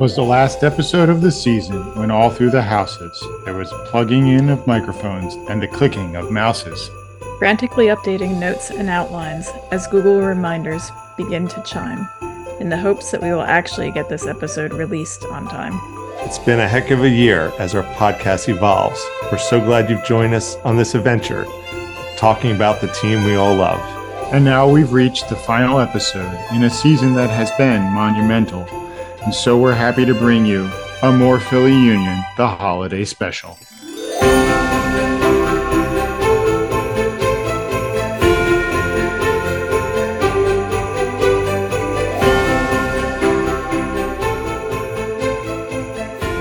'Twas the last episode of the season when all through the houses there was plugging in of microphones and the clicking of mouses. frantically updating notes and outlines as Google reminders begin to chime, in the hopes that we will actually get this episode released on time. It's been a heck of a year as our podcast evolves. We're so glad you've joined us on this adventure, talking about the team we all love. And now we've reached the final episode in a season that has been monumental. And so we're happy to bring you a More Philly Union, the holiday special.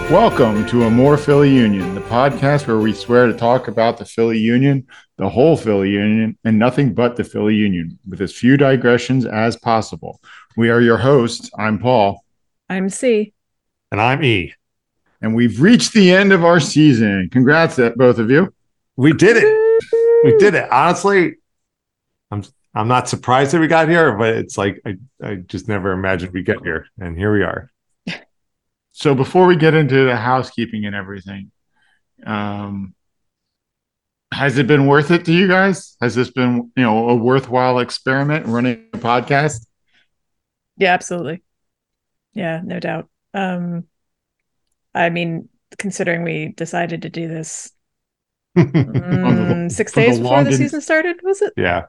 Welcome to a More Philly Union, the podcast where we swear to talk about the Philly Union, the whole Philly Union, and nothing but the Philly Union with as few digressions as possible. We are your hosts. I'm Paul, I'm C. And I'm E. and we've reached the end of our season. Congrats, to both of you. We did it. We did it. Honestly, I'm I'm not surprised that we got here, but it's like I, I just never imagined we'd get here. And here we are. So before we get into the housekeeping and everything, um, has it been worth it to you guys? Has this been, you know, a worthwhile experiment running a podcast? Yeah, absolutely. Yeah, no doubt. Um, I mean, considering we decided to do this mm, six for the days before the season started, was it? yeah.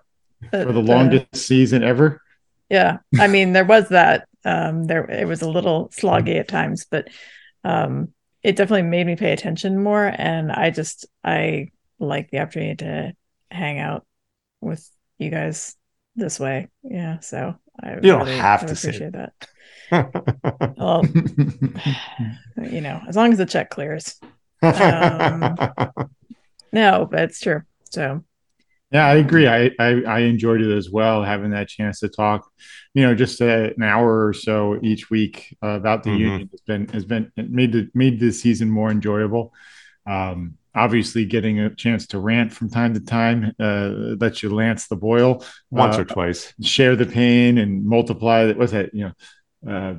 Uh, For the uh, longest season ever. Yeah, I mean, there was that. Um, there it was a little sloggy at times, but um, it definitely made me pay attention more. And I just I like the opportunity to hang out with you guys this way. Yeah, so I You don't really- have I to appreciate that. Well, you know, as long as the check clears. Um, No, but it's true. So Yeah, I agree. I, I I enjoyed it as well, having that chance to talk, you know, just uh, an hour or so each week uh, about the Mhm. union has been has been it made the made the season more enjoyable. Um, obviously, getting a chance to rant from time to time uh, lets you lance the boil, Once uh, or twice. share the pain, and multiply. that. What's that? You know, uh,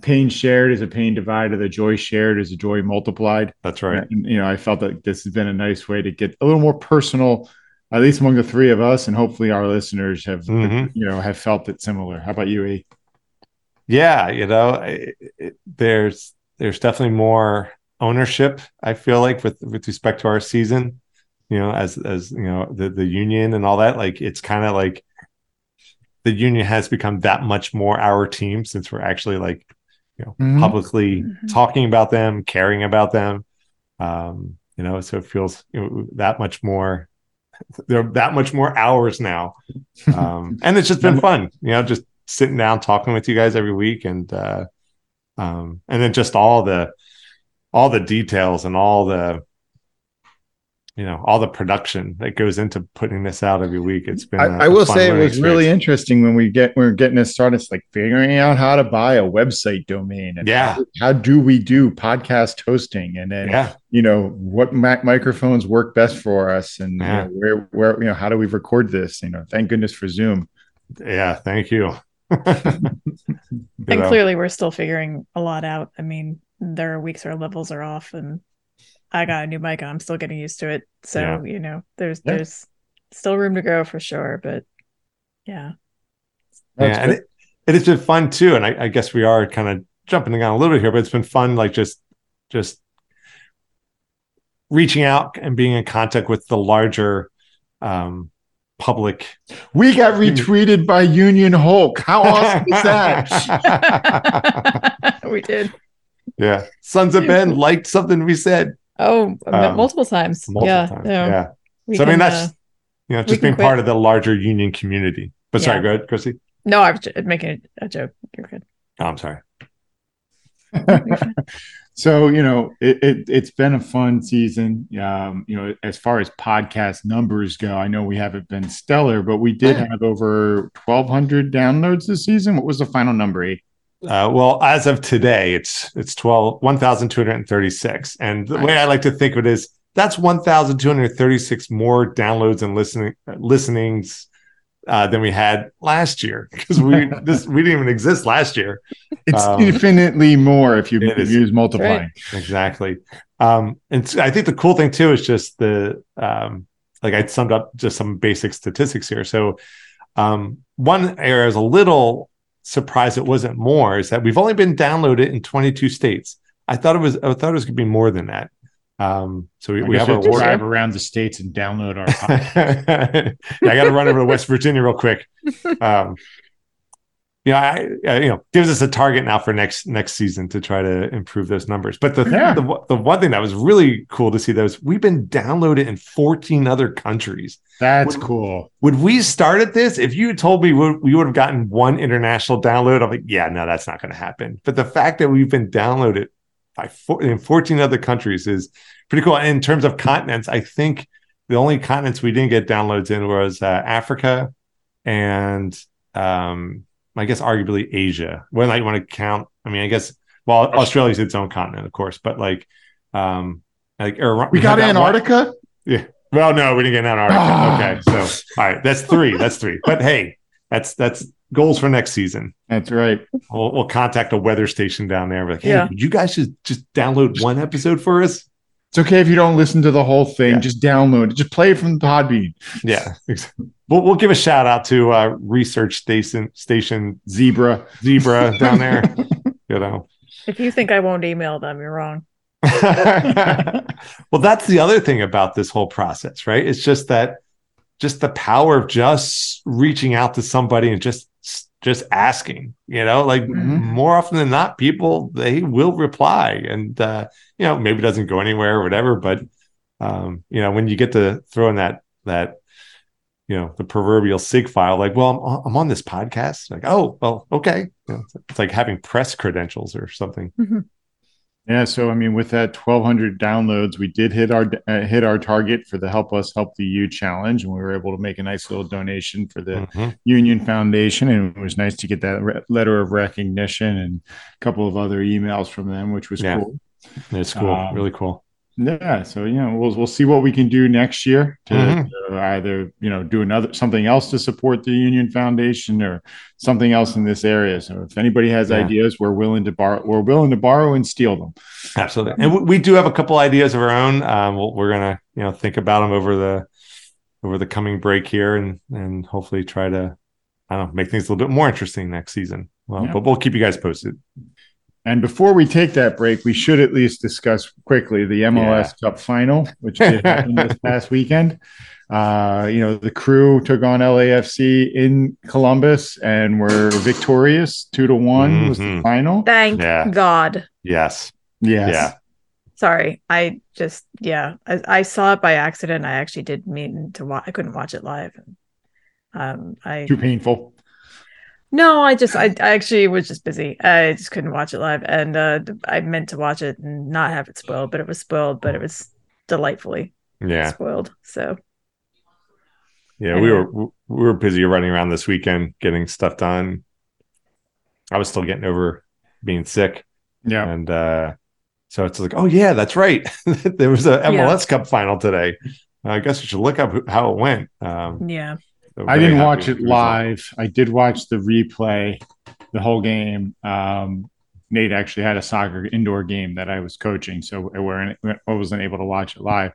pain shared is a pain divided. The joy shared is a joy multiplied. That's right. And, you know, I felt that this has been a nice way to get a little more personal, at least among the three of us, and hopefully our listeners have, Mhm. you know, have felt it similar. How about you, E? Yeah, you know, it, it, there's there's definitely more ownership. I feel like with with respect to our season, you know, as as you know the the union and all that. Like it's kind of like the union has become that much more our team since we're actually like you know Mhm. publicly Mhm. talking about them, caring about them. Um, you know, so it feels you know, that much more. They're that much more hours now, um, and it's just been fun. You know, just sitting down talking with you guys every week, and uh, um, and then just all the all the details and all the you know all the production that goes into putting this out every week. It's been. I, a- I a will fun say it learning was really interesting when we get when we're getting this started. It's like figuring out how to buy a website domain and Yeah. how, how do we do podcast hosting, and then Yeah, you know what Mac microphones work best for us, and you Yeah. know, where where you know how do we record this? You know, thank goodness for Zoom. yeah. Thank you. You and know, clearly we're still figuring a lot out. I mean, there are weeks our levels are off and I got a new mic. I'm still getting used to it. So, Yeah. you know, there's Yeah. there's still room to grow for sure. But yeah. That's yeah, and good. it, it has been fun too. And I, I guess we are kind of jumping the gun a little bit here, but it's been fun, like just just reaching out and being in contact with the larger um, public. We got retweeted by Union Hulk. How awesome is that? we did. yeah, Sons of Ben liked something we said Oh, Um, multiple times. multiple yeah. times. no, Yeah, we so I mean that's uh, you know just being quit. part of the larger union community. But sorry, Yeah. go ahead, Chrissy. no, I was j- making a, joke. You're good. Oh, I'm sorry. so you know it, it it's been a fun season um you know as far as podcast numbers go i know we haven't been stellar but we did have over 1200 downloads this season what was the final number eight Uh, well, as of today, it's it's 12, 1,236. And the way I like to think of it is that's 1,236 more downloads and listening listenings uh, than we had last year because we this we didn't even exist last year. It's Um, infinitely more if you is. use multiplying. Exactly. Um, and I think the cool thing too is just the um, like I summed up just some basic statistics here. So um, one area I was a little surprised it wasn't more is that we've only been downloaded in 22 states. I thought it was I thought it was going to be more than that. Um, so we, we have a our have to order. drive around the states and download our. Yeah, I got to run over to West Virginia real quick. Um, you know, I, I- you know, gives us a target now for next next season to try to improve those numbers. But the Yeah. the, the one thing that was really cool to see those we've been downloaded in 14 other countries. That's Would- cool. Would we started this if you told me we, would have gotten one international download? I'm like, yeah, no, that's not going to happen. But the fact that we've been downloaded by four, in 14 other countries is pretty cool. And in terms of continents, I think the only continents we didn't get downloads in was uh, Africa and um, I guess arguably Asia. When I want to count, I mean, I guess well, Australia's its own continent, of course, but like, um, like We got Antarctica. one- Antarctica. Well, no, we didn't get Antarctica. Ah. Okay, so all right, that's three. That's three. But hey, that's that's goals for next season. That's right. We'll, we'll contact a weather station down there. and be like, hey, Yeah. would you guys just just download one episode for us? It's okay if you don't listen to the whole thing. Yeah. Just download it. Just play it from the Podbean. Yeah, we'll we'll give a shout out to uh, research station station Zebra. Zebra down there. you know. If you think I won't email them, you're wrong. well, that's the other thing about this whole process, right? It's just that just the power of just reaching out to somebody and just just asking, you know, like Mhm. more often than not, people they will reply, and uh, you know, maybe it doesn't go anywhere or whatever, but um, you know, when you get to throw in that that you know the proverbial sig file, like, well, I'm, I'm on this podcast, like, oh, well, okay, You know, it's like having press credentials or something. Yeah, so I mean, with that 1,200 downloads, we did hit our uh, hit our target for the Help Us Help the U challenge, and we were able to make a nice little donation for the Mhm. Union Foundation, and it was nice to get that re- letter of recognition and a couple of other emails from them, which was Yeah. cool. It's cool, Um, really cool. Yeah, so you know, we'll we'll see what we can do next year to, Mhm. to either you know do another something else to support the Union Foundation or something else in this area. So if anybody has Yeah. ideas, we're willing to borrow. We're willing to borrow and steal them. Absolutely, and we, we do have a couple ideas of our own. Um, we'll, we're gonna you know think about them over the over the coming break here, and and hopefully try to I don't know make things a little bit more interesting next season. Well, Yeah. but we'll keep you guys posted. And before we take that break, we should at least discuss quickly the MLS Cup final, which did happen this past weekend. Uh, you know, the crew took on LAFC in Columbus and were victorious. Two to one was the Mhm. final. Thank Yeah. God. Yes, Yes. Yeah. Sorry, I just yeah, I, I saw it by accident. I actually did mean to watch. I couldn't watch it live. Um, I Too painful. No, I just I, I actually was just busy. I just couldn't watch it live, and uh, I meant to watch it and not have it spoiled, but it was spoiled. But it was delightfully yeah, spoiled. So yeah. We were we were busy running around this weekend getting stuff done. I was still getting over being sick. Yeah. And uh, so it's like, oh yeah, that's right. there was a MLS Cup final today. I guess we should look up how it went. Um, yeah, so I didn't watch it live. I did watch the replay, the whole game. Um, Nate actually had a soccer indoor game that I was coaching, so I weren't I wasn't able to watch it live.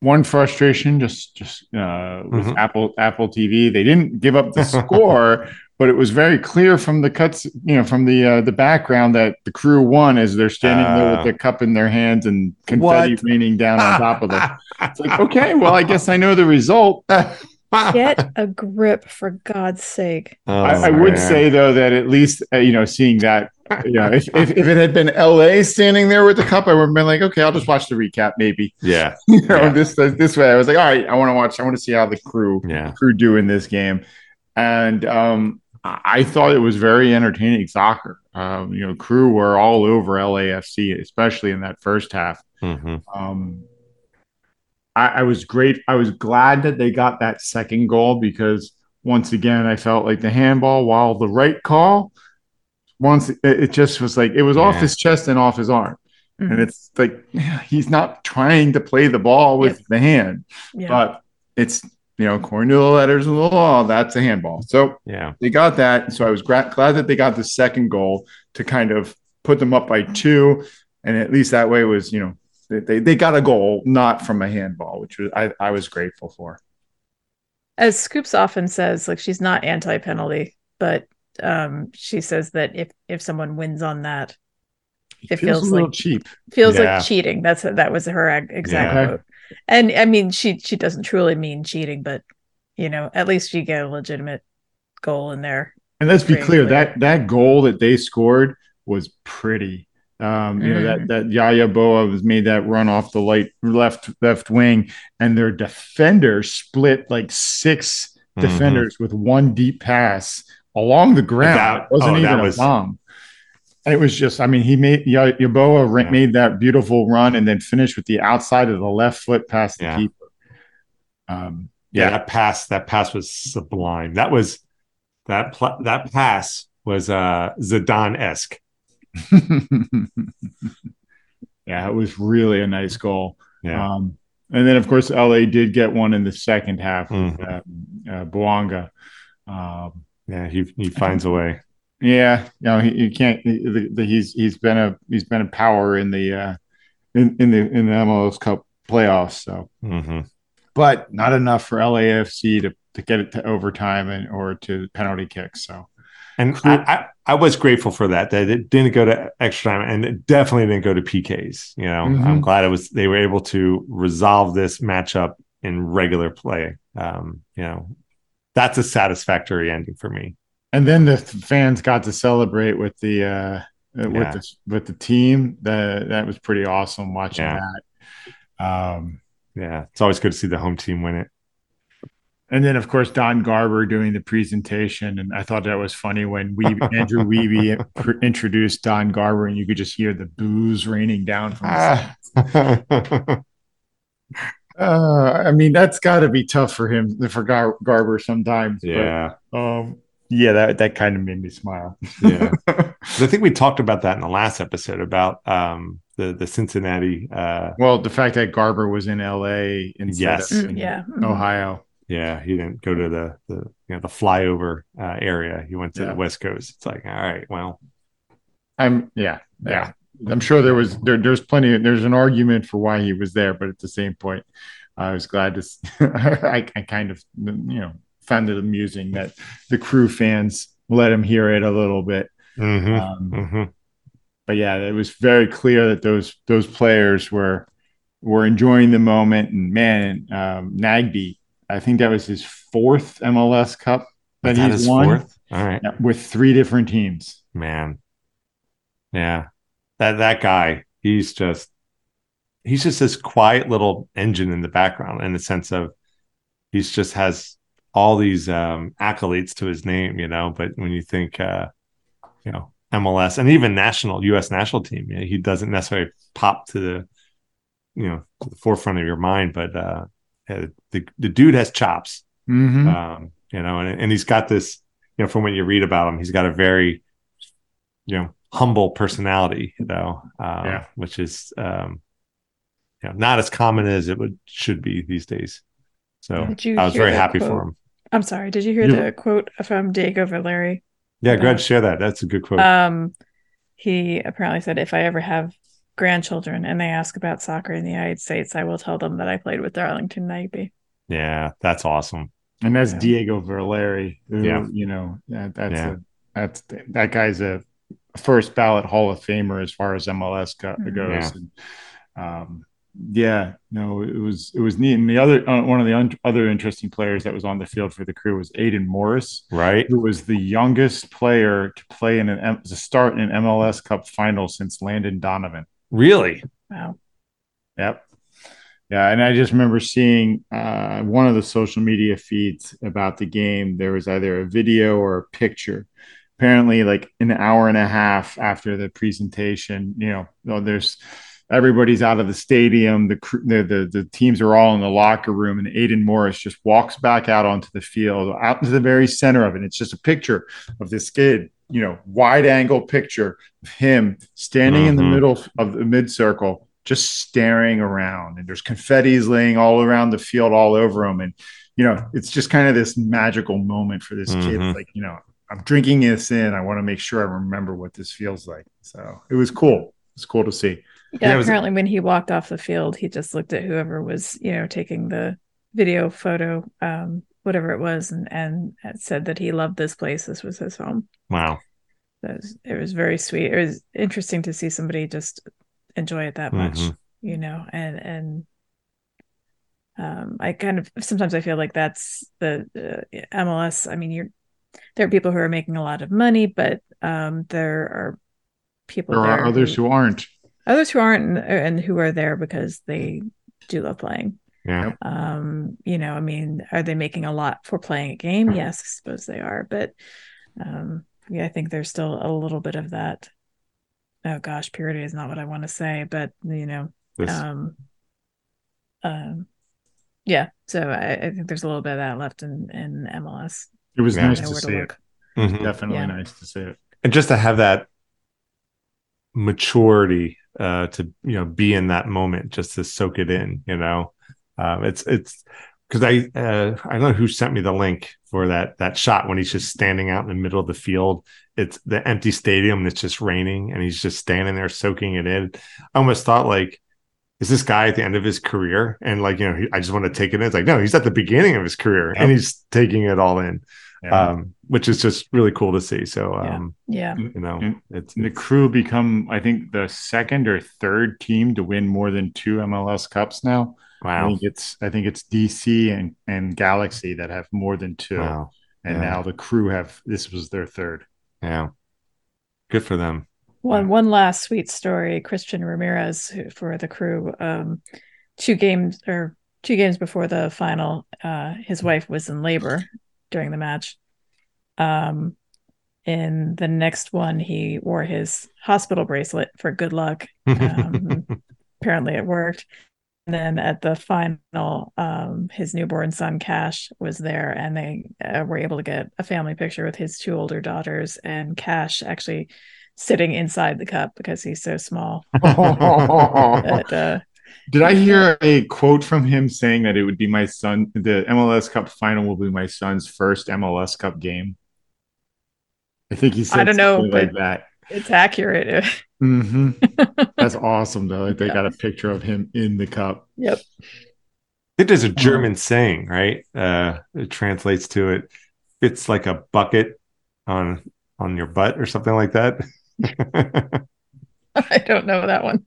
One frustration, just just uh, with Mhm. Apple Apple TV, they didn't give up the score, but it was very clear from the cuts, you know, from the uh, the background that the crew won as they're standing there Uh. with the cup in their hands and confetti What? raining down on top of them. It's like, okay, well, I guess I know the result. get a grip for God's sake. Oh, I, I would say though that at least uh, you know seeing that you know if, if, if it had been LA standing there with the cup, I would have been like, okay, I'll just watch the recap maybe. yeah, You know, Yeah. this this way, I was like, all right, I want to watch. I want to see how the crew yeah, crew do in this game, and um, I I thought it was very entertaining soccer. Um, you know, crew were all over LAFC, especially in that first half. hmm Um, I, I was great. I was glad that they got that second goal because once again, I felt like the handball, while the right call, once it, it just was like it was off his chest and off his arm, Mhm. and it's like he's not trying to play the ball with Yep. the hand, Yeah. but it's you know, according to the letters of the law, that's a handball. So Yeah. they got that. So I was gra- glad that they got the second goal to kind of put them up by two. And at least that way was, you know, they, they, they got a goal, not from a handball, which was, I, I was grateful for. As Scoops often says, like she's not anti-penalty, but um, she says that if if someone wins on that, It feels a little like- cheap. feels Yeah. like cheating. That's that was her exact Yeah. quote. And I mean, she she doesn't truly mean cheating, but you know, at least you get a legitimate goal in there. And let's be clear clear. that that goal that they scored was pretty. Um, you know that Mhm. that Yaw Yeboah was made that run off the light left left wing, and their defender split like 6 Mhm. defenders with one deep pass along the ground. That- it wasn't oh, even was- a bomb. It was just, I mean, he made Ya- Yeboah Yeah. made that beautiful run and then finished with the outside of the left foot past the Yeah. keeper. Um, Yeah, that pass that pass was sublime. That was that pl- that pass was uh Zidane esque. yeah, it was really a nice goal. Yeah. Um, and then, of course, LA did get one in the second half with Mhm. uh, uh, Bouanga. Um, yeah, he he finds a way. yeah, you know, he, you can't. he- the, the, he's he's been a he's been a power in the uh, in in the in the MLS Cup playoffs. So, hmm but not enough for LAFC to to get it to overtime and or to penalty kicks. So, And I, I I was grateful for that. That it didn't go to extra time and it definitely didn't go to PKs. You know, Mhm. I'm glad it was they were able to resolve this matchup in regular play. Um, you know, that's a satisfactory ending for me. and then the fans got to celebrate with the uh, uh, Yeah. with the with the team. That that was pretty awesome watching Yeah. that. Um, Yeah, it's always good to see the home team win it. And then, of course, Don Garber doing the presentation, and I thought that was funny when we Andrew Wiebe pr- introduced Don Garber, and you could just hear the booze raining down from. The Ah. uh, I mean, that's got to be tough for him for Gar- Garber sometimes. yeah, But, um, yeah, that that kind of made me smile. yeah. I think we talked about that in the last episode about um, the the Cincinnati. Uh, well, the fact that Garber was in L.A. instead Yes. of Mm, in yeah. mhm. Ohio. Yeah, he didn't go to the the you know the flyover uh, area. He went to Yeah. the West Coast. It's like, all right, well, I'm yeah, yeah. I'm sure there was there, there's plenty there's an argument for why he was there, but at the same point, I was glad to. I kind of you know found it amusing that the crew fans let him hear it a little bit. mhm, Um, mhm. but yeah, it was very clear that those those players were were enjoying the moment. And man, um, Nagbe, I think that was his fourth MLS Cup that that he's won fourth? All right, with three different teams. man. Yeah, that that guy, he's just he's just this quiet little engine in the background in the sense of he's just has all these um accolades to his name, you know. But when you think uh you know MLS and even national US national team, you know, he doesn't necessarily pop to the you know to the forefront of your mind, but uh, the the dude has chops Mhm. um, you know, and, and he's got this, you know, from what you read about him, he's got a very, you know, humble personality, you know, um, Yeah. which is, um, you know, not as common as it would should be these days. So I was very happy quote? for him. I'm sorry. Did you hear Yeah. the quote from Diego Valeri? Yeah, go ahead, Uh, share that. That's a good quote. Um, he apparently said, "If I ever have grandchildren and they ask about soccer in the United States, I will tell them that I played with Darlington Nagbe." yeah, that's awesome. and that's Yeah. Diego Valeri. Who, Yeah. you know that, that's Yeah. a, that's that guy's a first ballot Hall of Famer as far as MLS go, Mhm. goes. Yeah. And, um, yeah, no, it was it was neat. And the other uh, one of the un- other interesting players that was on the field for the crew was Aidan Morris, Right? who was the youngest player to play in an M- to start in an MLS Cup final since Landon Donovan. Really? Wow. Yep. Yeah, and I just remember seeing uh, one of the social media feeds about the game. There was either a video or a picture. Apparently, like an hour and a half after the presentation, you know, oh, there's everybody's out of the stadium. The, cr- the the the teams are all in the locker room, and Aidan Morris just walks back out onto the field, out into the very center of it. It's just a picture of this kid, you know, wide angle picture of him standing in the Mhm. middle of the mid circle, just staring around. And there's confetti's laying all around the field, all over him. And you know, it's just kind of this magical moment for this kid. Mhm. Like, you know, I'm drinking this in. I want to make sure I remember what this feels like. So it was cool. It's cool to see. Yeah, Yeah, it was- apparently when he walked off the field, he just looked at whoever was, you know, taking the video photo, um, whatever it was, and and said that he loved this place. This was his home. Wow. It was, it was very sweet. It was interesting to see somebody just enjoy it that much, Mhm. you know, and and um, I kind of sometimes I feel like that's the uh, MLS. I mean, you're there are people who are making a lot of money, but um, there are people There are there others who aren't. others who aren't and, and who are there because they do love playing Yeah. um you know i mean are they making a lot for playing a game yes i suppose they are but um yeah i think there's still a little bit of that oh gosh purity is not what i want to say but you know This, um um yeah so I, I think there's a little bit of that left in in mls It was Yeah. nice Know to where see it. look. Mhm. Definitely Yeah. nice to see it. and just to have that maturity uh to you know be in that moment just to soak it in you know um it's it's because i uh i don't know who sent me the link for that that shot when he's just standing out in the middle of the field. It's the empty stadium and it's just raining and he's just standing there soaking it in. I almost thought like is this guy at the end of his career? And like you know he, i just want to take it in. It's like no he's at the beginning of his career and he's taking it all in Yeah. um which is just really cool to see. So Yeah. um yeah. You know And- it's And the crew become, I think, the second or third team to win more than two MLS Cups now. I wow think it's I think it's DC and, and Galaxy that have more than two. wow And Yeah. now the crew have this was their third. Yeah. Good for them. One one last sweet story. Christian Ramirez who, for the crew. Um, two games or two games before the final, uh, his wife was in labor during the match. Um, in the next one, he wore his hospital bracelet for good luck. Um, apparently, it worked. And then at the final, um, his newborn son Cash was there, and they uh, were able to get a family picture with his two older daughters and Cash actually sitting inside the cup because he's so small. But, uh, Did I hear a quote from him saying that it would be my son? The MLS Cup final will be my son's first MLS Cup game. I think he said I don't know, something like that. It's accurate. hmm That's awesome, though. Like, they Yeah. got a picture of him in the cup. yep. I think there's a German saying, right? Uh, it translates to it. It's like a bucket on on your butt or something like that. I don't know that one.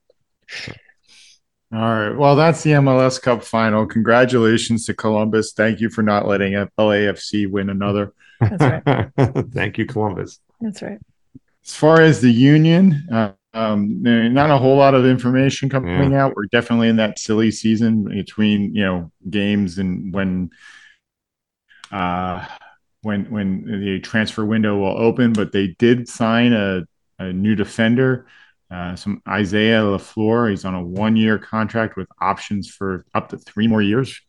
All right. Well, that's the MLS Cup final. Congratulations to Columbus. Thank you for not letting LAFC win another. That's right. Thank you, Columbus. That's right. As far as the union, uh, um, not a whole lot of information coming out. We're definitely in that silly season between you know games and when, uh, when when the transfer window will open. But they did sign a, a new defender, uh, some Isaiah LeFlore. He's on a one-year contract with options for up to three more years.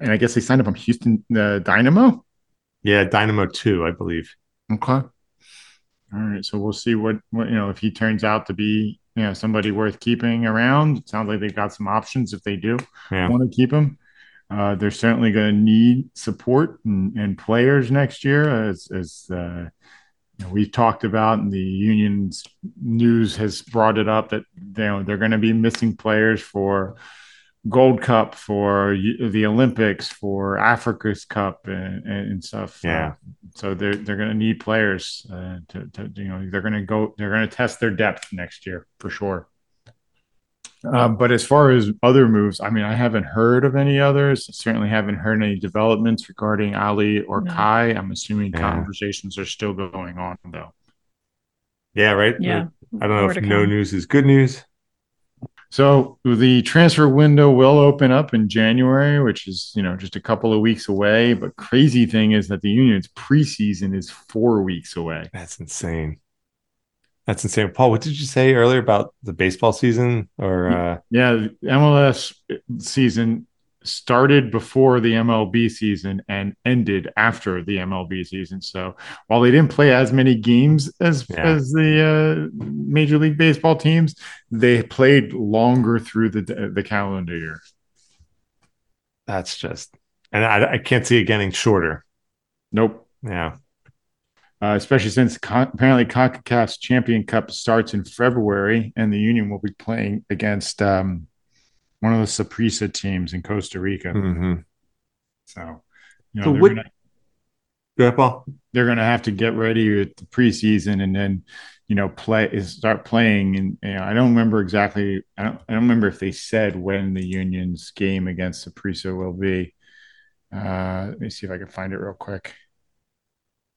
And I guess they signed him from Houston uh, Dynamo. Yeah, Dynamo 2, I believe. Okay. All right. So we'll see what, what you know if he turns out to be you know somebody worth keeping around. It sounds like they've got some options if they do Yeah. want to keep him. Uh, they're certainly going to need support and, and players next year, as as uh, you know, we've talked about, and the union's news has brought it up that you know they're going to be missing players for Gold Cup, for the Olympics, for Africa's Cup, and, and stuff. Yeah. Uh, so they're they're going to need players uh, to, to you know they're going to go they're going to test their depth next year for sure. Uh, but as far as other moves, I mean, I haven't heard of any others. Certainly haven't heard any developments regarding Ali or No. Kai. I'm assuming Yeah. conversations are still going on though. Yeah, right? Yeah. I don't know if no news is good news. So the transfer window will open up in January, which is you know just a couple of weeks away. But crazy thing is that the union's preseason is four weeks away. That's insane. That's insane. Paul, what did you say earlier about the baseball season? Or uh Yeah, MLS season started before the MLB season and ended after the MLB season. So while they didn't play as many games as Yeah. as the uh, Major League Baseball teams, they played longer through the the calendar year. that's just and I, I can't see it getting shorter. Nope. Yeah. Uh, especially since con- apparently CONCACAF's Champion Cup starts in February, and the Union will be playing against um, one of the Saprissa teams in Costa Rica. Mm-hmm. So, you know, So they're what- gonna- Go ahead, Paul. they're going to have to get ready with the preseason and then you know play start playing and you know I don't remember exactly I don't I don't remember if they said when the Union's game against Saprissa will be. Uh, let me see if I can find it real quick.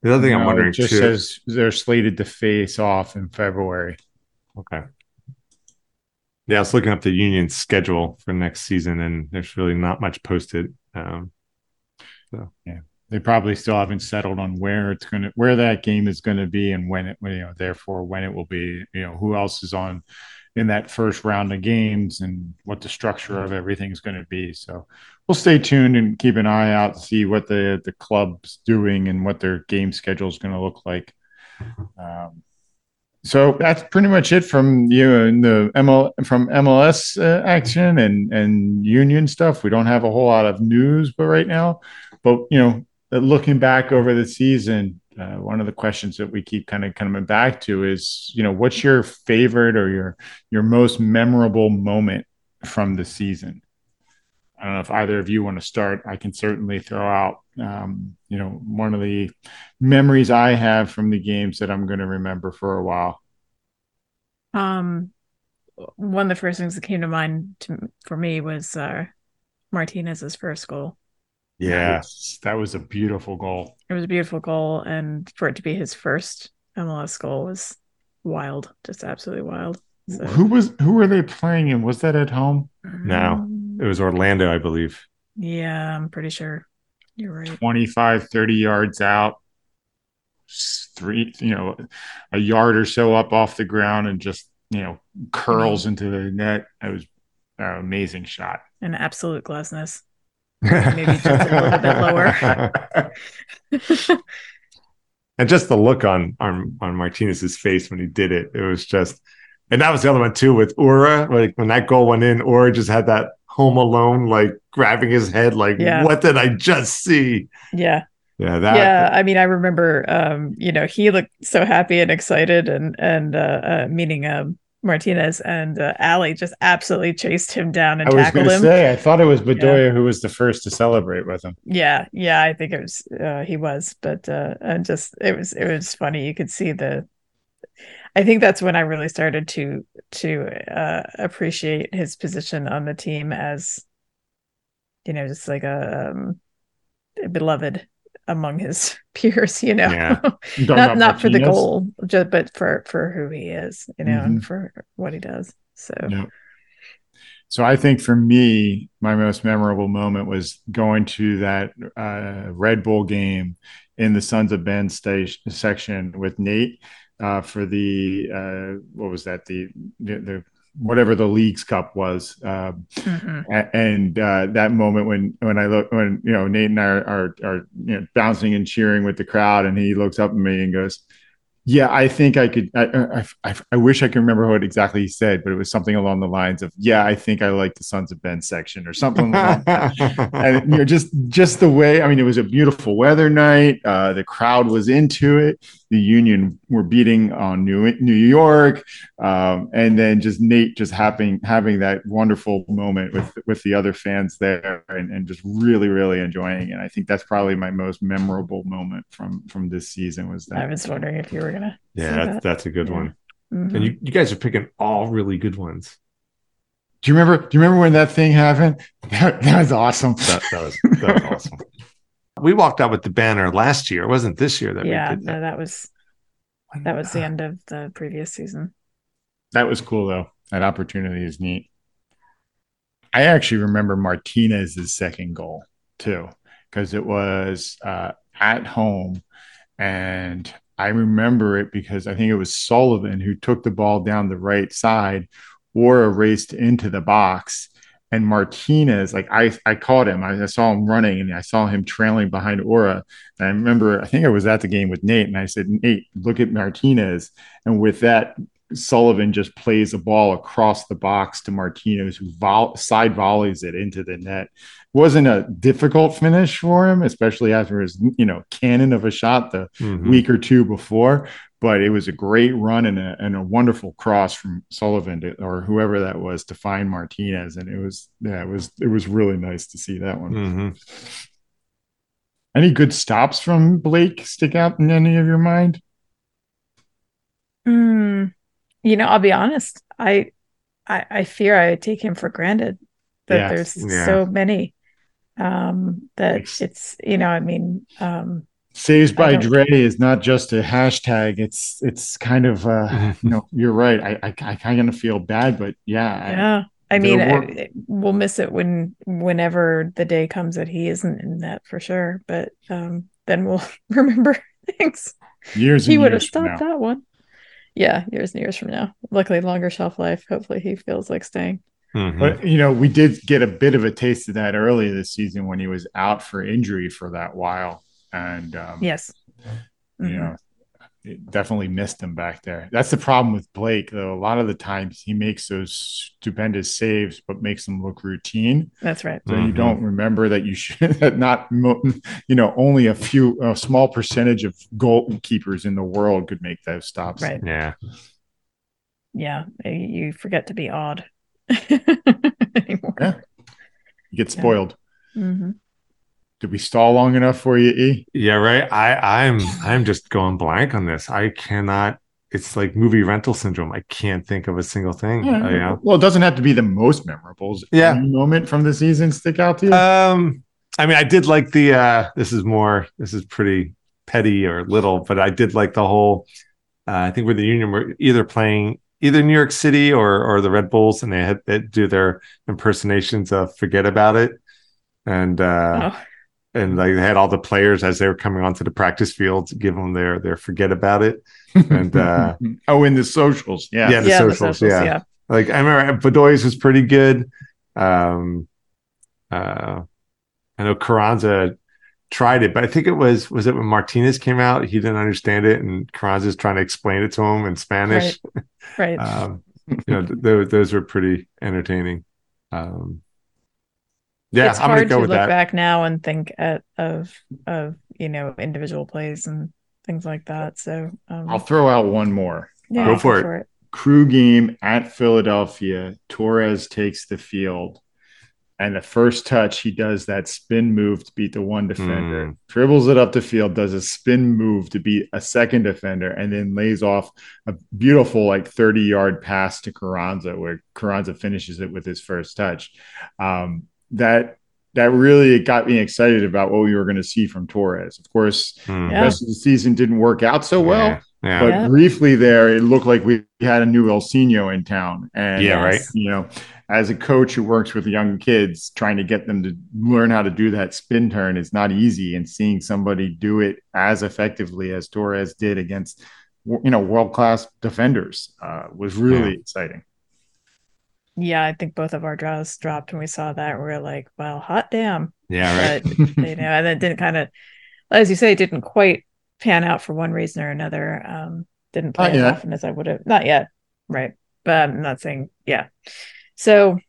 The other thing I'm wondering it just too. says they're slated to face off in February. Okay. Yeah, I was looking up the union schedule for next season, and there's really not much posted. Um, so yeah, They probably still haven't settled on where it's going to where that game is going to be and when it you know therefore when it will be you know who else is on in that first round of games and what the structure of everything is going to be. So we'll stay tuned and keep an eye out to see what the the club's doing and what their game schedule is going to look like. Um, so that's pretty much it from you and the ML from MLS uh, action and and union stuff. We don't have a whole lot of news, but right now, but you know, looking back over the season, uh, one of the questions that we keep kind of coming back to is, you know, what's your favorite or your your most memorable moment from the season? I don't know if either of you want to start. I can certainly throw out, um, you know, one of the memories I have from the games that I'm going to remember for a while. Um, one of the first things that came to mind to, for me was uh, Martinez's first goal. Yes, that was a beautiful goal. It was a beautiful goal, and for it to be his first MLS goal was wild, just absolutely wild. So, Who was who were they playing in? Was that at home? No. It was Orlando, I believe. yeah, I'm pretty sure you're right. 25, 30 yards out, three, you know, a yard or so up off the ground and just, you know, curls into the net. It was an amazing shot. An absolute glassness. Maybe just a little bit lower. and just the look on on on Martinez's face when he did it, it was just, and that was the other one too with Uhre. Like when that goal went in, Uhre just had that home alone, like grabbing his head, like Yeah. what did I just see? yeah, Yeah, that. yeah. I mean, I remember, um, you know, he looked so happy and excited, and and uh, uh meeting um Martinez and uh, Ali just absolutely chased him down and I was tackled going to him. say, I thought it was Bedoya who was the first to celebrate with him. Yeah, yeah, I think it was uh, he was, but uh and just it was it was funny. You could see the I think that's when I really started to to uh appreciate his position on the team as you know, just like a, um, a beloved among his peers, you know. Yeah. Not not for the Martinez? goal, just but for for who he is, you know, and Mhm. for what he does. So Yeah. So I think for me, my most memorable moment was going to that uh, Red Bull game in the Sons of Ben station section with Nate uh, for the uh, what was that? The, the the whatever the league's cup was um, mhm. and uh, that moment when when I look when you know Nate and I are are, are you know bouncing and cheering with the crowd and he looks up at me and goes yeah I think I could I, I, I, I wish I could remember what exactly he said but it was something along the lines of yeah I think I like the Sons of Ben section or something like that. And you know just just the way i mean it was a beautiful weather night uh the crowd was into it the union were beating on new new york um and then just nate just having having that wonderful moment with with the other fans there and, and just really really enjoying it i think that's probably my most memorable moment from from this season was that. I was wondering if you were gonna yeah, that's, that. that's a good Yeah. one. Mhm. And you, you guys are picking all really good ones. do you remember do you remember when that thing happened that, that was awesome That, that was that was awesome. We walked out with the banner last year. It wasn't this year that yeah, we did no, that. that was that was the end of the previous season. That was cool though. That opportunity is neat. I actually remember Martinez's second goal too, because it was uh, at home, and I remember it because I think it was Sullivan who took the ball down the right side, or raced into the box, and Martinez, like I, I caught him. I, I saw him running, and I saw him trailing behind Uhre. And I remember, I think I was at the game with Nate, and I said, Nate, look at Martinez, and with that Sullivan just plays a ball across the box to Martinez, who vol- side volleys it into the net. Wasn't a difficult finish for him, especially after his you know cannon of a shot the Mhm. week or two before. But it was a great run and a, and a wonderful cross from Sullivan to, or whoever that was to find Martinez, and it was yeah, it was it was really nice to see that one. Mhm. Any good stops from Blake stick out in any of your mind? Hmm. you know, I'll be honest. I, I, I fear I take him for granted that Yeah, there's yeah. so many. Um, that it's you know, I mean, um, Saves by Dre is not just a hashtag. It's it's kind of uh, you know you're right. I I, I kind of feel bad, but yeah, I- yeah. I there mean, I- we'll miss it when whenever the day comes that he isn't in that for sure. But um, then we'll remember things. years He would have stopped that one. Yeah, years and years from now. Luckily, longer shelf life. Hopefully, he feels like staying. Mhm. But you know, we did get a bit of a taste of that earlier this season when he was out for injury for that while, and um, Yes. you Mhm. know, it definitely missed him back there. That's the problem with Blake, though. A lot of the times he makes those stupendous saves, but makes them look routine. That's right. So you Mhm. don't remember that you should that not you know only a few a small percentage of goalkeepers in the world could make those stops. Right. yeah. Yeah, you forget to be odd anymore. Yeah. You get spoiled. hmm Did we stall long enough for you, E? Yeah, right. I I'm I'm just going blank on this. I cannot. It's like movie rental syndrome. I can't think of a single thing. you know? Well, it doesn't have to be the most memorable. Yeah. moment from the season stick out to you? Um, I mean, I did like the. uh This is more. This is pretty petty or little, but I did like the whole. Uh, I think where the Union were either playing either New York City or or the Red Bulls, and they had they do their impersonations of "Forget About It," and uh Oh, and they had all the players as they were coming onto the practice field to give them their their "Forget About It." and, uh, oh, in the socials, yeah. Yeah, the yeah, the socials, socials, yeah. yeah. like I remember Bedoy's was pretty good. Um, uh, I know Carranza tried it, but I think it was was it when Martinez came out, he didn't understand it, and Carranza's trying to explain it to him in Spanish. Right. Um, you know, th- those those were pretty entertaining. Um, yeah, it's I'm gonna hard go to with look that. back now and think at, of of you know individual plays and things like that. So um, I'll throw out one more. yeah, Go for it. Crew game at Philadelphia. Torres takes the field. And the first touch, he does that spin move to beat the one defender, Mm. dribbles it up the field, does a spin move to beat a second defender, and then lays off a beautiful, like 30 yard pass to Carranza, where Carranza finishes it with his first touch. Um, that that really got me excited about what we were going to see from Torres. Of course, Mm. the rest of the season didn't work out so well. Yeah, yeah. But Yeah. briefly there, it looked like we had a new Ilsinho in town. And Yeah, right. You know, as a coach who works with young kids, trying to get them to learn how to do that spin turn is not easy. And seeing somebody do it as effectively as Torres did against, you know, world class defenders uh, was really exciting. Yeah, I think both of our draws dropped when we saw that. We are like, "Well, hot damn!" yeah, right. But you know, and it didn't kind of, as you say, it didn't quite pan out for one reason or another. Um, didn't play Not as yet. often as I would have. Not yet, right? But I'm not saying, yeah. So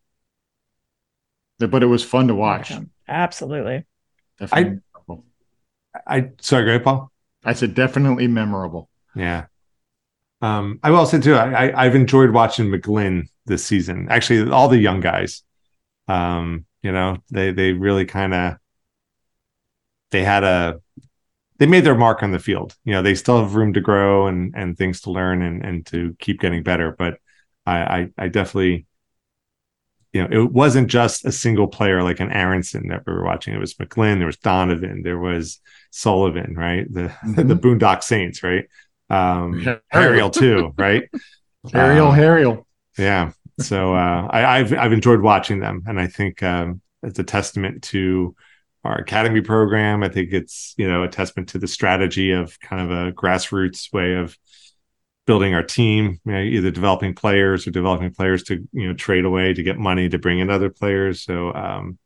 but it was fun to watch. absolutely. Definitely memorable. I sorry, go ahead, Paul. I said definitely memorable. Yeah. Um, I will say too, I, I I've enjoyed watching McGlynn this season. Actually, all the young guys. Um, you know, they they really kind of they had a they made their mark on the field. You know, they still have room to grow and and things to learn and and to keep getting better. But I I, I definitely you know, it wasn't just a single player like an Aaronson that we were watching. It was McGlynn, there was Donovan, there was Sullivan, right? The the Mhm. Boondock Saints, right? Um Harriel. Harriel too, right? Ariel, Um, Ariel. Yeah. So uh, I, I've I've enjoyed watching them, and I think um, it's a testament to our academy program. I think it's you know a testament to the strategy of kind of a grassroots way of building our team. You know, either developing players or developing players to you know trade away to get money to bring in other players. So um,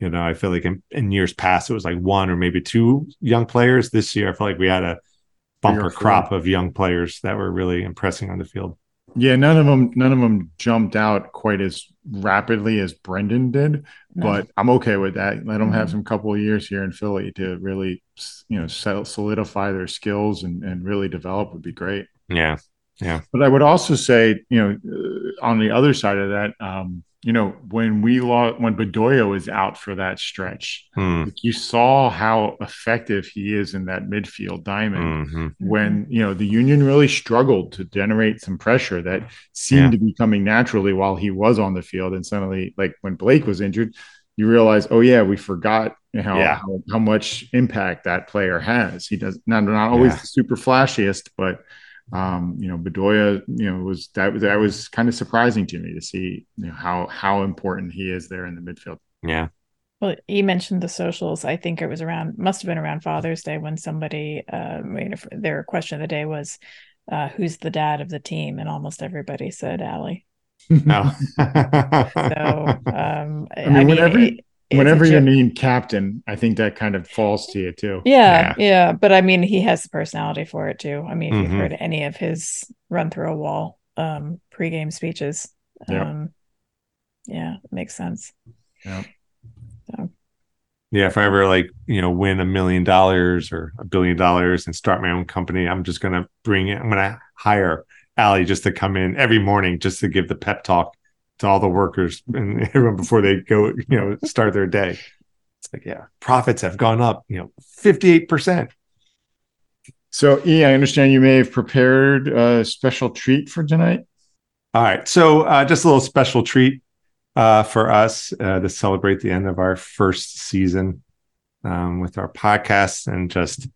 you know, I feel like in, in years past it was like one or maybe two young players. This year, I feel like we had a bumper crop of young players that were really impressing on the field. Yeah, none of them none of them jumped out quite as rapidly as Brenden did, No. but I'm okay with that. Let them have Mhm. some couple of years here in Philly to really, you know, settle, solidify their skills and, and really develop would be great. Yeah, yeah. But I would also say, you know, uh, on the other side of that, um, you know, when we lost, when Bedoya was out for that stretch, Hmm. like, you saw how effective he is in that midfield diamond. Mhm. When you know the Union really struggled to generate some pressure that seemed Yeah. to be coming naturally while he was on the field, and suddenly, like when Blake was injured, you realize, oh yeah, we forgot how Yeah. how, how much impact that player has. He does not not always Yeah. the super flashiest, but um, you know, Bedoya, you know, was that that was kind of surprising to me to see you know how how important he is there in the midfield. Yeah. Well, you mentioned the socials. I think it was around, must have been around Father's Day when somebody uh, made a, their question of the day was, uh, "Who's the dad of the team?" And almost everybody said Allie. No. So, um, I, mean, whenever- it- it's a Whenever you're named captain, I think that kind of falls to you too. Yeah, yeah, but I mean, he has the personality for it too. I mean, if Mhm. you've heard any of his run through a wall um pregame speeches, Yeah. um, yeah, it makes sense. yeah, Yeah. if I ever like, you know, win a million dollars or a billion dollars and start my own company, I'm just gonna bring it, I'm gonna hire Allie just to come in every morning just to give the pep talk to all the workers and everyone before they go, you know, start their day. It's like, yeah, profits have gone up, you know, 58%. So, E, I understand you may have prepared a special treat for tonight. All right. So uh, just a little special treat uh, for us uh, to celebrate the end of our first season um, with our podcast and just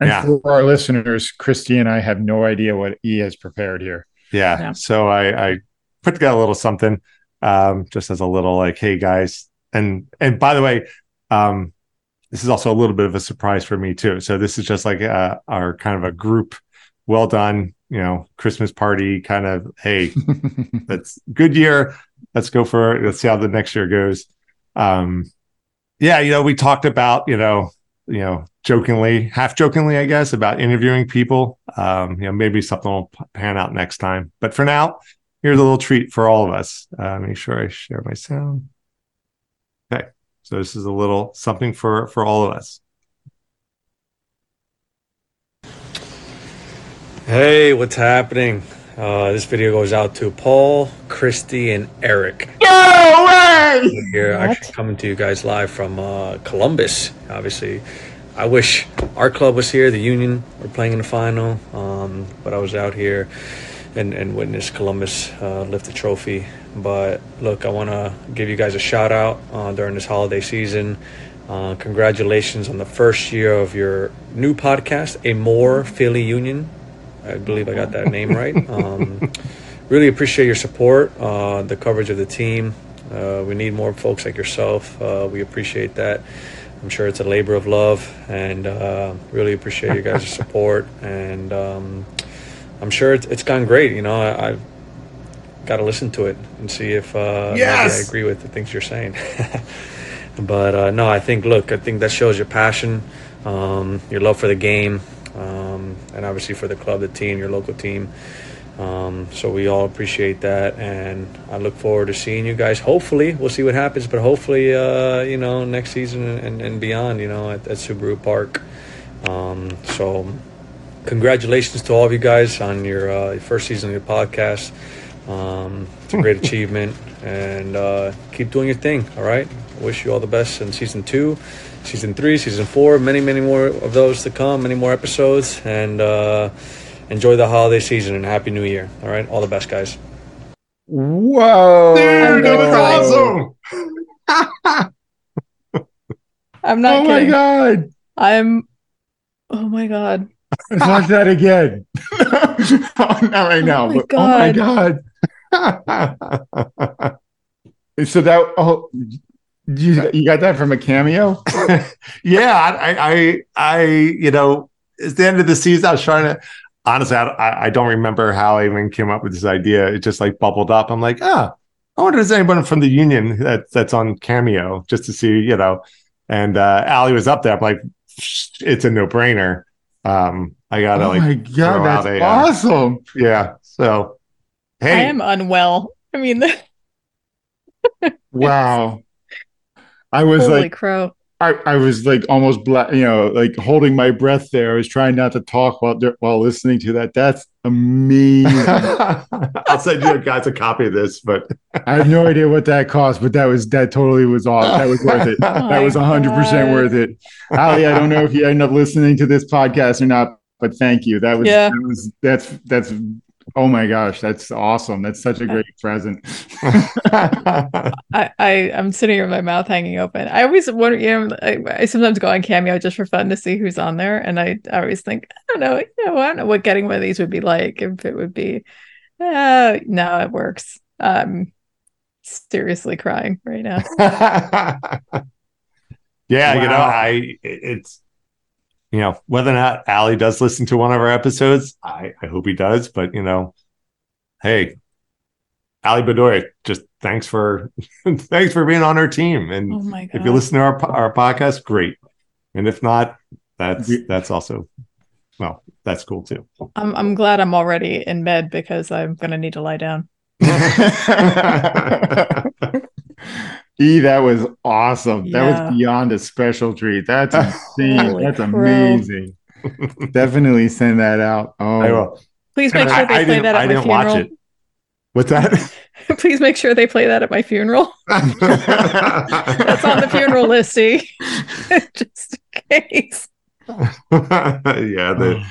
And Yeah. for our listeners, Christy and I have no idea what E has prepared here. yeah. Yeah. So I, I put together a little something um, just as a little like, hey guys, and and by the way, um, this is also a little bit of a surprise for me too. So this is just like uh, our kind of a group, well done, you know, Christmas party kind of. Hey, that's good year. Let's go for it. Let's see how the next year goes. Um, yeah, you know, we talked about, you know, you know, jokingly, half jokingly, I guess, about interviewing people. Um, you know, maybe something will pan out next time. But for now, here's a little treat for all of us. Uh, make sure I share my sound. Okay, so this is a little something for for all of us. Hey, what's happening? Uh, this video goes out to Paul, Christy, and Eric. No way! Here, What? actually coming to you guys live from uh, Columbus. Obviously, I wish our club was here. The Union were playing in the final, um, but I was out here and, and witnessed Columbus uh, lift the trophy. But look, I want to give you guys a shout out uh, during this holiday season. Uh, congratulations on the first year of your new podcast, A More Philly Union. I believe I got that name right. Um, really appreciate your support, uh, the coverage of the team. Uh, we need more folks like yourself. Uh, we appreciate that. I'm sure it's a labor of love, and uh, really appreciate you guys' support. And um, I'm sure it's, it's gone great. You know, I, I've got to listen to it and see if uh, Yes! I agree with the things you're saying. but uh, no, I think look, I think that shows your passion, um, your love for the game, um, and obviously for the club, the team, your local team. Um, so we all appreciate that, and I look forward to seeing you guys. Hopefully, we'll see what happens, but hopefully, uh, you know, next season and, and beyond, you know, at, at Subaru Park. Um, so, congratulations to all of you guys on your uh, first season of your podcast. Um, it's a great achievement, and uh, keep doing your thing. All right. I wish you all the best in season two, season three, season four. Many, many more of those to come. Many more episodes, and uh, enjoy the holiday season and happy New Year. All right. All the best, guys. Whoa. Dude, that was awesome. I'm not Oh my. God. I'm. Oh my god. Let's watch that again. oh, not right now, my but oh my God. So that, oh, you, you got that from a cameo? yeah, I, I, I, you know, it's the end of the season. I was trying to, honestly, I, I don't remember how I even came up with this idea. It just like bubbled up. I'm like, ah, I wonder if there's anyone from the union that that's on Cameo just to see, you know. And uh, Allie was up there. I'm like, it's a no brainer. Um, I gotta oh like, my throw god, that's a, uh, awesome. yeah. So, hey, I am unwell. I mean, Wow. I was holy like, crow. I, I was like almost black, you know, like holding my breath there. I was trying not to talk while while listening to that. That's amazing. I'll send you guys a copy of this, but I have no idea what that cost, but that was that totally was awesome. That was worth it. Oh that was my hundred percent worth it. Ali, I don't know if you end up listening to this podcast or not, but thank you. That was, Yeah. that was that's that's oh my gosh, that's awesome. That's such a great present. I, I I'm sitting here with my mouth hanging open. I always wonder, you know, I, I sometimes go on Cameo just for fun to see who's on there, and I, I always think, I don't know, you know, I don't know what getting one of these would be like. If it would be, uh, no, it works. I'm seriously crying right now. yeah, you know, I it's you know whether or not Ali does listen to one of our episodes, I I hope he does. But you know, hey, Ali Bedoya, just thanks for thanks for being on our team. And Oh my god! if you listen to our our podcast, great. And if not, that's that's also well, that's cool too. I'm I'm glad I'm already in bed because I'm gonna need to lie down. E, that was awesome. That was beyond a special treat. That's insane. That's crow. amazing. Definitely send that out. Oh, I will. Oh. Please make sure they I play didn't- that I at my didn't watch funeral. it. What's that? Please make sure they play that at my funeral. That's on the funeral list, see? just in case. yeah, the,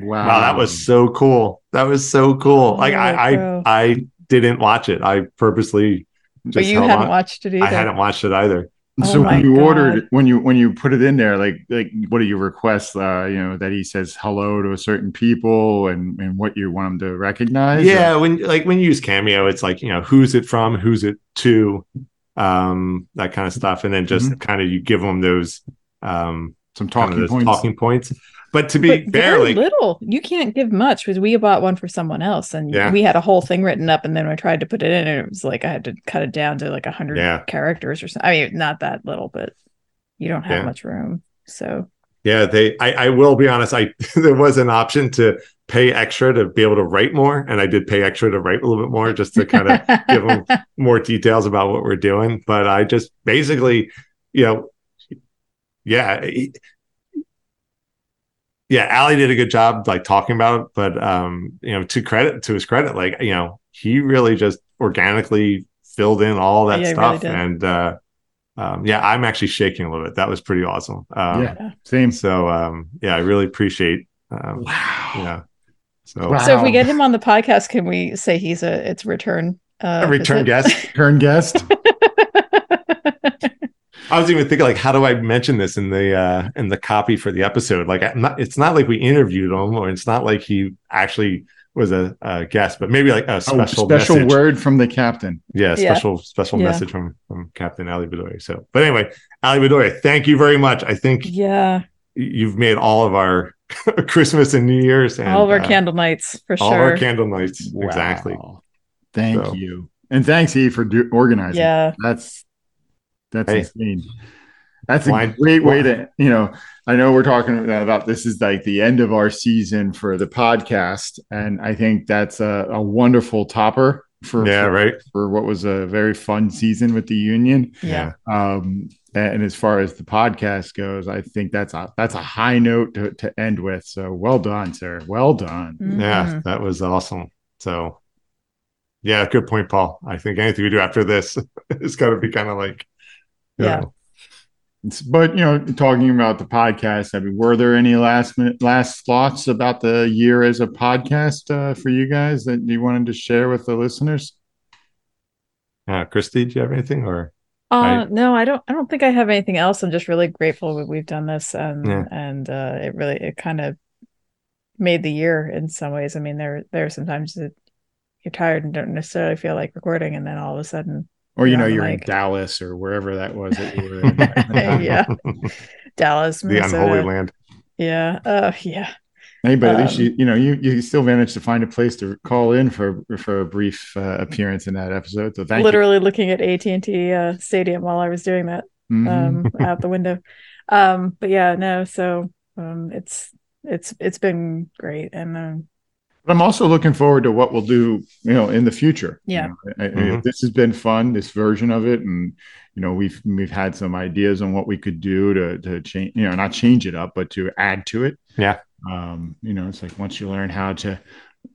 wow. wow, that was so cool. That was so cool. Like Holy I. I, I didn't watch it. I purposely just But you hadn't on. watched it either. I hadn't watched it either. So Oh my when you God. ordered when you when you put it in there, like like what do you request? Uh, you know that he says hello to a certain people and and what you want him to recognize. Yeah, when like when you use Cameo, it's like you know who's it from, who's it to, um, that kind of stuff, and then just kind of you give them those um some kind of talking points. talking points. But to be But fair, very like little. You can't give much because we bought one for someone else, and Yeah. we had a whole thing written up, and then I tried to put it in, and it was like I had to cut it down to like a hundred Yeah. characters or something. I mean, not that little, but you don't have Yeah. much room. So Yeah, they. I, I will be honest. I there was an option to pay extra to be able to write more, and I did pay extra to write a little bit more just to kind of give them more details about what we're doing. But I just basically, you know, yeah, he- yeah. Ali did a good job like talking about it, but um, you know, to credit to his credit, like you know, he really just organically filled in all that Yeah, he really stuff, and uh, um, yeah, I'm actually shaking a little bit. That was pretty awesome. Um, Yeah. Same. so um, yeah, I really appreciate. Um, Wow. yeah. So Wow. so if we get him on the podcast, can we say he's a it's return uh, a return visit? guest. Turn guest. I was even thinking like, how do I mention this in the uh, in the copy for the episode? Like, I'm not, it's not like we interviewed him, or it's not like he actually was a, a guest, but maybe like a Oh, special special message. word from the captain. Yeah, Yeah. special special Yeah. message from from Captain Ali Bedoya. So, but anyway, Ali Bedoya, thank you very much. I think yeah, you've made all of our Christmas and New Year's and all of our uh, candle nights for all sure. All our candle nights. Exactly. Thank So- you. And thanks, E, for do- organizing. yeah, That's that's Hey. insane. That's a Wine- great way to, you know, I know we're talking about this is like the end of our season for the podcast. And I think that's a, a wonderful topper for, Yeah, for, right. for what was a very fun season with the union. yeah, Um, and as far as the podcast goes, I think that's a that's a high note to, to end with. So well done, sir. Well done. Yeah, Mhm. that was awesome. So, yeah, good point, Paul. I think anything we do after this is got to be kind of like, you Yeah. It's- But you know, talking about the podcast, I mean, were there any last minute last thoughts about the year as a podcast uh, for you guys that you wanted to share with the listeners? uh, Christy, do you have anything or? Uh, I- no, I don't. I don't think I have anything else. I'm just really grateful that we've done this, and Yeah. and uh, it really it kind of made the year in some ways. I mean, there there are sometimes that you're tired and don't necessarily feel like recording, and then all of a sudden, Or you Yeah, know, you're in. Dallas or wherever that was that you were in. yeah, Dallas, the unholy land. Yeah, uh, yeah, Hey, but at least Um, you you know you you still managed to find a place to call in for for a brief uh, appearance in that episode. So thank you. literally looking at AT and T uh, Stadium while I was doing that. you. Mhm. um out the window um but yeah no so um, it's it's it's been great, and um, But I'm also looking forward to what we'll do, you know, in the future. You Yeah. know, I- I- Mhm. This has been fun, this version of it, and you know, we've we've had some ideas on what we could do to to change, you know, not change it up, but to add to it. Yeah. Um, you know, it's like once you learn how to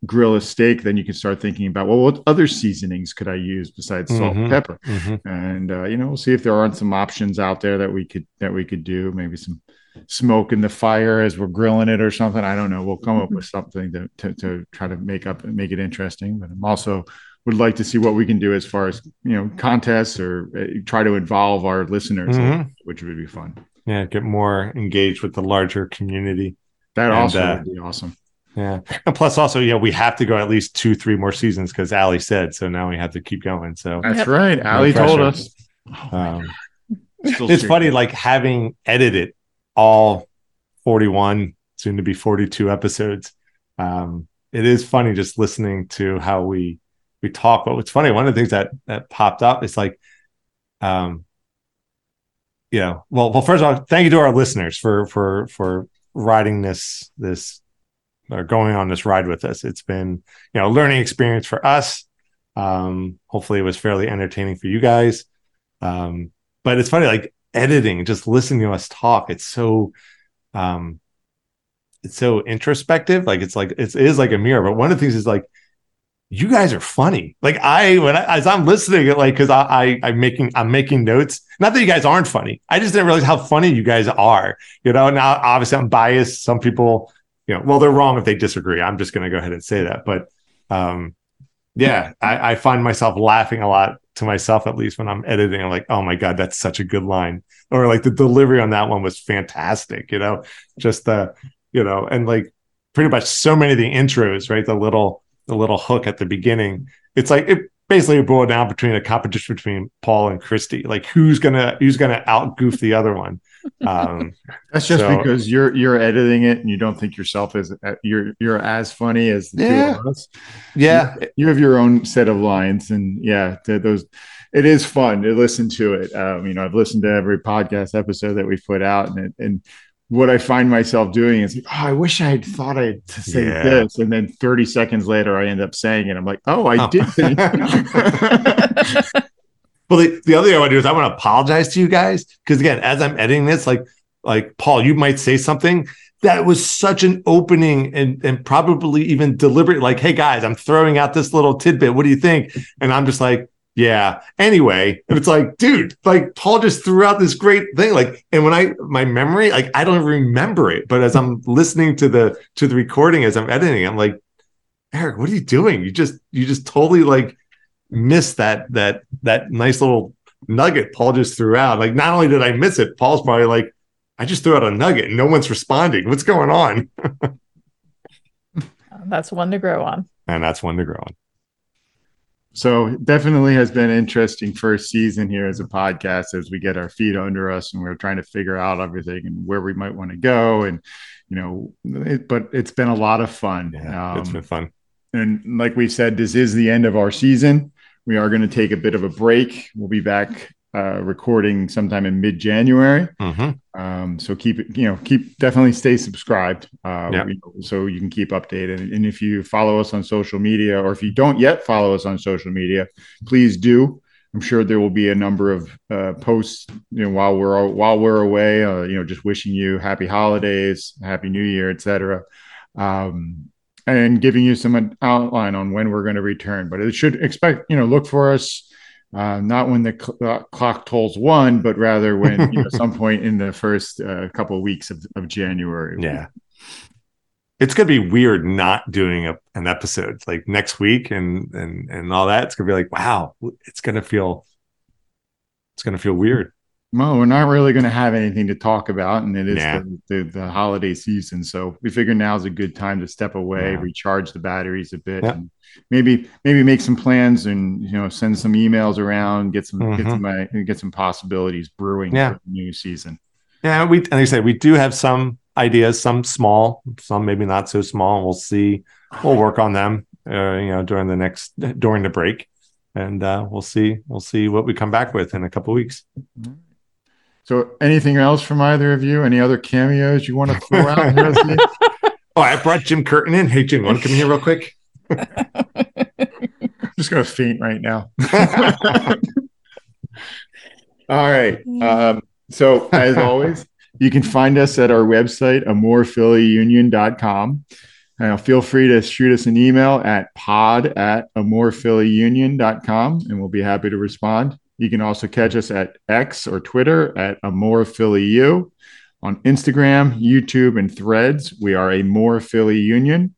grill a steak, then you can start thinking about, well, what other seasonings could I use besides salt and Mhm. pepper? Mhm. and uh, you know we'll see if there aren't some options out there that we could that we could do maybe some smoke in the fire as we're grilling it or something i don't know we'll come up with something to, to, to try to make up and make it interesting but i'm also would like to see what we can do as far as you know contests or uh, try to involve our listeners Mhm. which would be fun Yeah, get more engaged with the larger community. that And, also uh, would be awesome Yeah. And plus also, yeah, we have to go at least two, three more seasons because Ali said so now we have to keep going. So that's Yep. right ali told us Oh, um it's funny like having edited all 41 soon to be 42 episodes. Um it is funny just listening to how we we talk but what's funny one of the things that that popped up is like um you know well well first of all thank you to our listeners for for for riding this this or going on this ride with us. It's been you know a learning experience for us. Um hopefully it was fairly entertaining for you guys. Um but it's funny like editing just listening to us talk it's so um it's so introspective like it's like it's, it is like a mirror but one of the things is like you guys are funny. Like i when I, as i'm listening it like because I, I i'm making i'm making notes. Not that you guys aren't funny i just didn't realize how funny you guys are you know? Now obviously i'm biased. Some people you know well they're wrong if they disagree. I'm just going to go ahead and say that but um yeah I, I find myself laughing a lot to myself at least when i'm editing i'm like oh my god that's such a good line. Or like the delivery on that one was fantastic you know? Just the you know and like pretty much so many of the intros right the little the little hook at the beginning it's like it basically boiled down between a competition between paul and christy. Like who's gonna who's gonna out goof the other one um That's just So- because you're you're editing it and you don't think yourself as you're you're as funny as the Yeah. two of us. yeah You have your own set of lines, and yeah, th- those. It is fun to listen to it. Um, you know, I've listened to every podcast episode that we put out, and it, and what I find myself doing is like, oh, I wish I had thought I would say Yeah. this, and then 30 seconds later, I end up saying it. I'm like, oh, I Oh. did. Well, the, the other thing I want to do is I want to apologize to you guys because again, as I'm editing this, like like Paul, you might say something that was such an opening and and probably even deliberate. Like, hey guys, I'm throwing out this little tidbit. What do you think? And I'm just like, yeah. Anyway, and it's like, dude, like Paul just threw out this great thing. Like, and when I my memory, like I don't remember it, but as I'm listening to the to the recording as I'm editing, I'm like, Eric, what are you doing? You just you just totally like missed that that that nice little nugget Paul just threw out. Like, not only did I miss it, Paul's probably like, I just threw out a nugget and no one's responding. What's going on? that's one to grow on. And that's one to grow on. So definitely has been interesting first season here as a podcast as we get our feet under us and we're trying to figure out everything and where we might want to go and you know it, but it's been a lot of fun. Yeah, it's Um, been fun. and like we said, this is the end of our season. We are going to take a bit of a break. We'll be back uh, recording sometime in mid January. hmm Um, so keep it, you know, keep definitely stay subscribed. Uh, Yeah. we- so you can keep updated. And if you follow us on social media, or if you don't yet follow us on social media, please do. I'm sure there will be a number of uh, posts, you know, while we're while we're away. Uh, you know, just wishing you happy holidays, happy New Year, etc. Um, and giving you some outline on when we're going to return. But it should expect, you know, look for us uh, not when the cl- uh, clock tolls one, but rather when you know some point in the first uh, couple of weeks of, of January. Yeah. It's gonna be weird not doing a, an episode like next week and and and all that. It's gonna be like, wow, it's gonna feel it's gonna feel weird. Well, we're not really going to have anything to talk about, and it is Nah. the, the, the holiday season. So we figure now is a good time to step away, Yeah. recharge the batteries a bit, Yeah. and maybe maybe make some plans, and you know, send some emails around, get some get Mhm. some uh, get some possibilities brewing Yeah. for the new season. Yeah, we and like I said, we do have some ideas, some small, some maybe not so small. We'll see. We'll work on them, uh, you know, during the next during the break, and uh, we'll see. We'll see what we come back with in a couple weeks. So, anything else from either of you? Any other cameos you want to throw out? here? oh, I brought Jim Curtin in. Hey, Jim, want to come here real quick? I'm just going to faint right now. All right. Um, so, as always, you can find us at our website, amorephillyunion.com. Uh, feel free to shoot us an email at pod at amorephillyunion.com and we'll be happy to respond. You can also catch us at X or Twitter at amorephillyu. On Instagram, YouTube, and threads, we are a More Philly Union.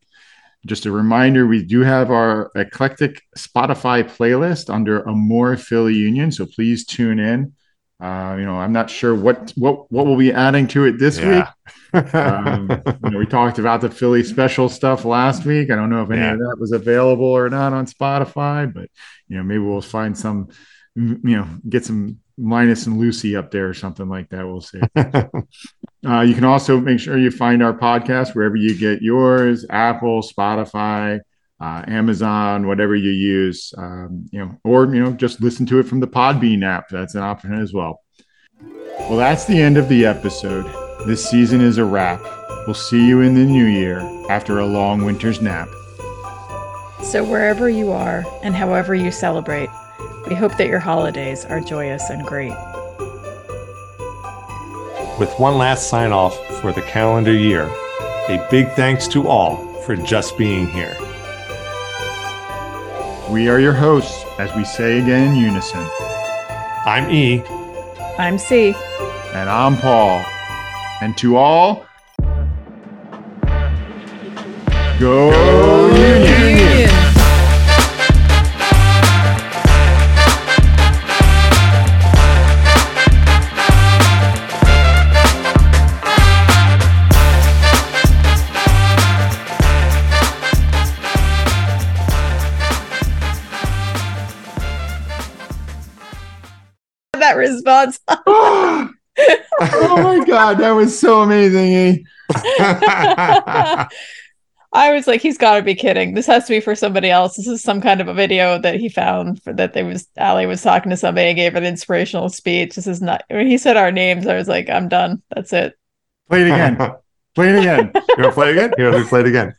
Just a reminder, we do have our eclectic Spotify playlist under a More Philly Union. So please tune in. Uh, you know, I'm not sure what what what we'll be adding to it this yeah. week. um, you know, we talked about the Philly special stuff last week. I don't know if any yeah. of that was available or not on Spotify, but you know, maybe we'll find some. You know, get some Linus and Lucy up there or something like that. We'll see. uh, you can also make sure you find our podcast wherever you get yours: Apple, Spotify, uh, Amazon, whatever you use. Um, you know, or you know, just listen to it from the Podbean app. That's an option as well. Well, that's the end of the episode. This season is a wrap. We'll see you in the new year after a long winter's nap. So, wherever you are and however you celebrate, we hope that your holidays are joyous and great. With one last sign off for the calendar year, a big thanks to all for just being here. We are your hosts, as we say again in unison. I'm E. I'm C. And I'm Paul. And to all, go, go Union! Union. God, that was so amazing. Eh? I was like, he's got to be kidding. This has to be for somebody else. This is some kind of a video that he found for that. They was Ali was talking to somebody and gave an inspirational speech. This is not when he said our names. I was like, I'm done. That's it. Play it again. play it again. You want to play it again? You want to play it again?